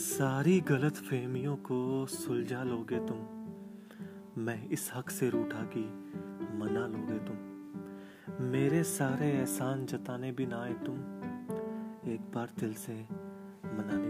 सारी गलत फहमियों को सुलझा लोगे तुम। मैं इस हक से रूठा कि मना लोगे तुम। मेरे सारे एहसान जताने भी ना आए तुम। एक बार दिल से मनाने